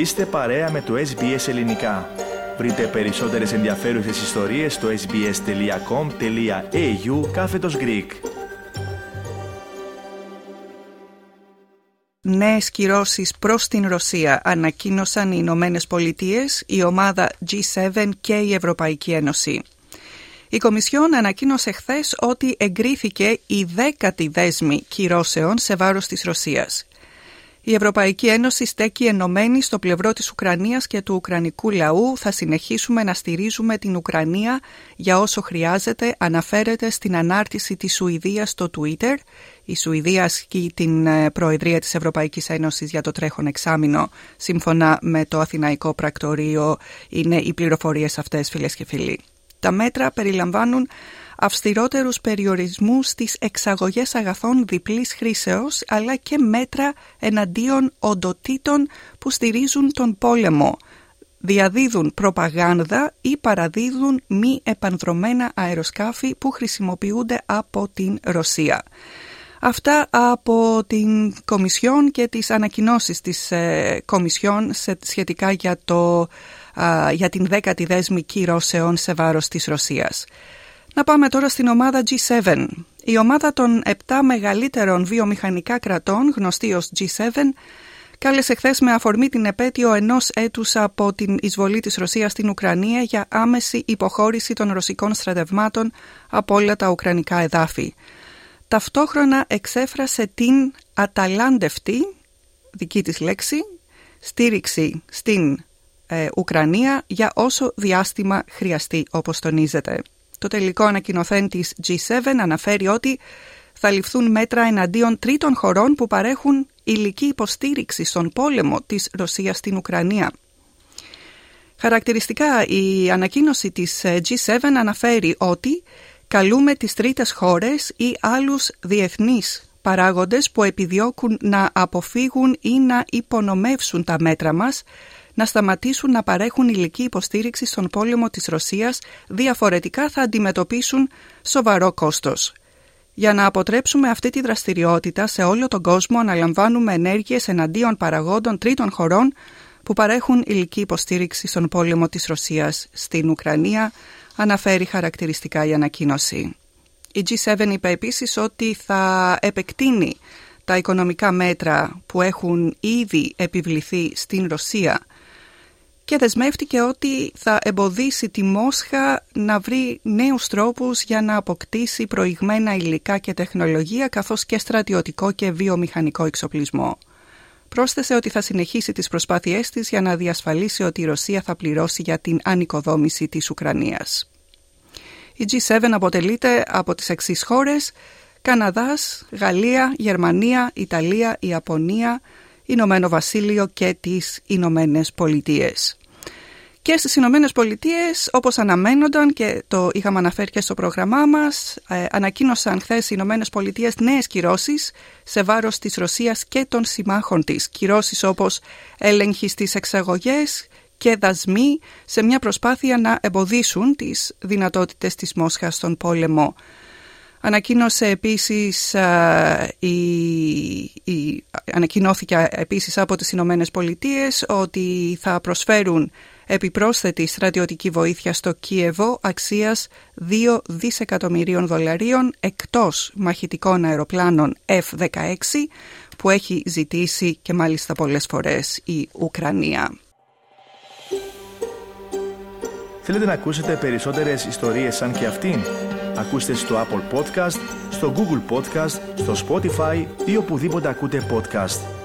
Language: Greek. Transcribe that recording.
Είστε παρέα με το SBS Ελληνικά. Βρείτε περισσότερες ενδιαφέρουσες ιστορίες στο sbs.com.au κάθετος Greek. Νέες κυρώσεις προς την Ρωσία ανακοίνωσαν οι Ηνωμένες Πολιτείες, η ομάδα G7 και η Ευρωπαϊκή Ένωση. Η Κομισιόν ανακοίνωσε χθες ότι εγκρίθηκε η δέκατη δέσμη κυρώσεων σε βάρος της Ρωσίας. Η Ευρωπαϊκή Ένωση στέκει ενωμένη στο πλευρό της Ουκρανίας και του Ουκρανικού λαού. Θα συνεχίσουμε να στηρίζουμε την Ουκρανία για όσο χρειάζεται, αναφέρεται στην ανάρτηση της Σουηδίας στο Twitter. Η Σουηδία ασκεί την ε, Προεδρία της Ευρωπαϊκής Ένωσης για το τρέχον εξάμεινο. Σύμφωνα με το Αθηναϊκό Πρακτορείο είναι οι πληροφορίες αυτές φίλες και φίλοι. Τα μέτρα περιλαμβάνουν αυστηρότερους περιορισμούς στις εξαγωγές αγαθών διπλής χρήσεως αλλά και μέτρα εναντίον οντοτήτων που στηρίζουν τον πόλεμο, διαδίδουν προπαγάνδα ή παραδίδουν μη επανδρομένα αεροσκάφη που χρησιμοποιούνται από την Ρωσία. Αυτά από την Κομισιόν και τις ανακοινώσεις της ε, Κομισιόν σχετικά για, το, για την δέκατη δέσμη κυρώσεων σε βάρος της Ρωσίας. Να πάμε τώρα στην ομάδα G7. Η ομάδα των 7 μεγαλύτερων βιομηχανικά κρατών, γνωστή ως G7, κάλεσε χθες με αφορμή την επέτειο ενός έτους από την εισβολή της Ρωσίας στην Ουκρανία για άμεση υποχώρηση των ρωσικών στρατευμάτων από όλα τα ουκρανικά εδάφη. Ταυτόχρονα εξέφρασε την αταλάντευτη, δική της λέξη, στήριξη στην ε, Ουκρανία για όσο διάστημα χρειαστεί όπως τονίζεται. Το τελικό ανακοινωθέν της G7 αναφέρει ότι θα ληφθούν μέτρα εναντίον τρίτων χωρών που παρέχουν υλική υποστήριξη στον πόλεμο της Ρωσίας στην Ουκρανία. Χαρακτηριστικά η ανακοίνωση της G7 αναφέρει ότι καλούμε τις τρίτες χώρες ή άλλους διεθνείς παράγοντες που επιδιώκουν να αποφύγουν ή να υπονομεύσουν τα μέτρα μας να σταματήσουν να παρέχουν υλική υποστήριξη στον πόλεμο της Ρωσίας, διαφορετικά θα αντιμετωπίσουν σοβαρό κόστος. Για να αποτρέψουμε αυτή τη δραστηριότητα σε όλο τον κόσμο αναλαμβάνουμε ενέργειες εναντίον παραγόντων τρίτων χωρών που παρέχουν υλική υποστήριξη στον πόλεμο της Ρωσίας στην Ουκρανία, αναφέρει χαρακτηριστικά η ανακοίνωση. Η G7 είπε επίσης ότι θα επεκτείνει τα οικονομικά μέτρα που έχουν ήδη επιβληθεί στην Ρωσία και δεσμεύτηκε ότι θα εμποδίσει τη Μόσχα να βρει νέους τρόπους για να αποκτήσει προηγμένα υλικά και τεχνολογία καθώς και στρατιωτικό και βιομηχανικό εξοπλισμό. Πρόσθεσε ότι θα συνεχίσει τις προσπάθειές της για να διασφαλίσει ότι η Ρωσία θα πληρώσει για την ανοικοδόμηση της Ουκρανίας. Η G7 αποτελείται από τις εξής χώρες Καναδάς, Γαλλία, Γερμανία, Ιταλία, Ιαπωνία, Ηνωμένο Βασίλειο και τις Ηνωμένες Πολιτείες. Και στις Ηνωμένες Πολιτείες, όπως αναμένονταν και το είχαμε αναφέρει και στο πρόγραμμά μας, ε, ανακοίνωσαν χθες οι Ηνωμένες Πολιτείες νέες κυρώσεις σε βάρος της Ρωσίας και των συμμάχων της. Κυρώσεις όπως έλεγχη στις εξαγωγές και δασμοί σε μια προσπάθεια να εμποδίσουν τις δυνατότητες της Μόσχας στον πόλεμο. Ανακοίνωσε επίσης, η, η, ανακοινώθηκε επίσης από τις Ηνωμένες Πολιτείες ότι θα προσφέρουν επιπρόσθετη στρατιωτική βοήθεια στο Κίεβο αξίας 2 δισεκατομμυρίων δολαρίων εκτός μαχητικών αεροπλάνων F-16 που έχει ζητήσει και μάλιστα πολλές φορές η Ουκρανία. Θέλετε να ακούσετε περισσότερες ιστορίες σαν και αυτήν; Ακούστε στο Apple Podcast, στο Google Podcast, στο Spotify ή οπουδήποτε ακούτε podcast.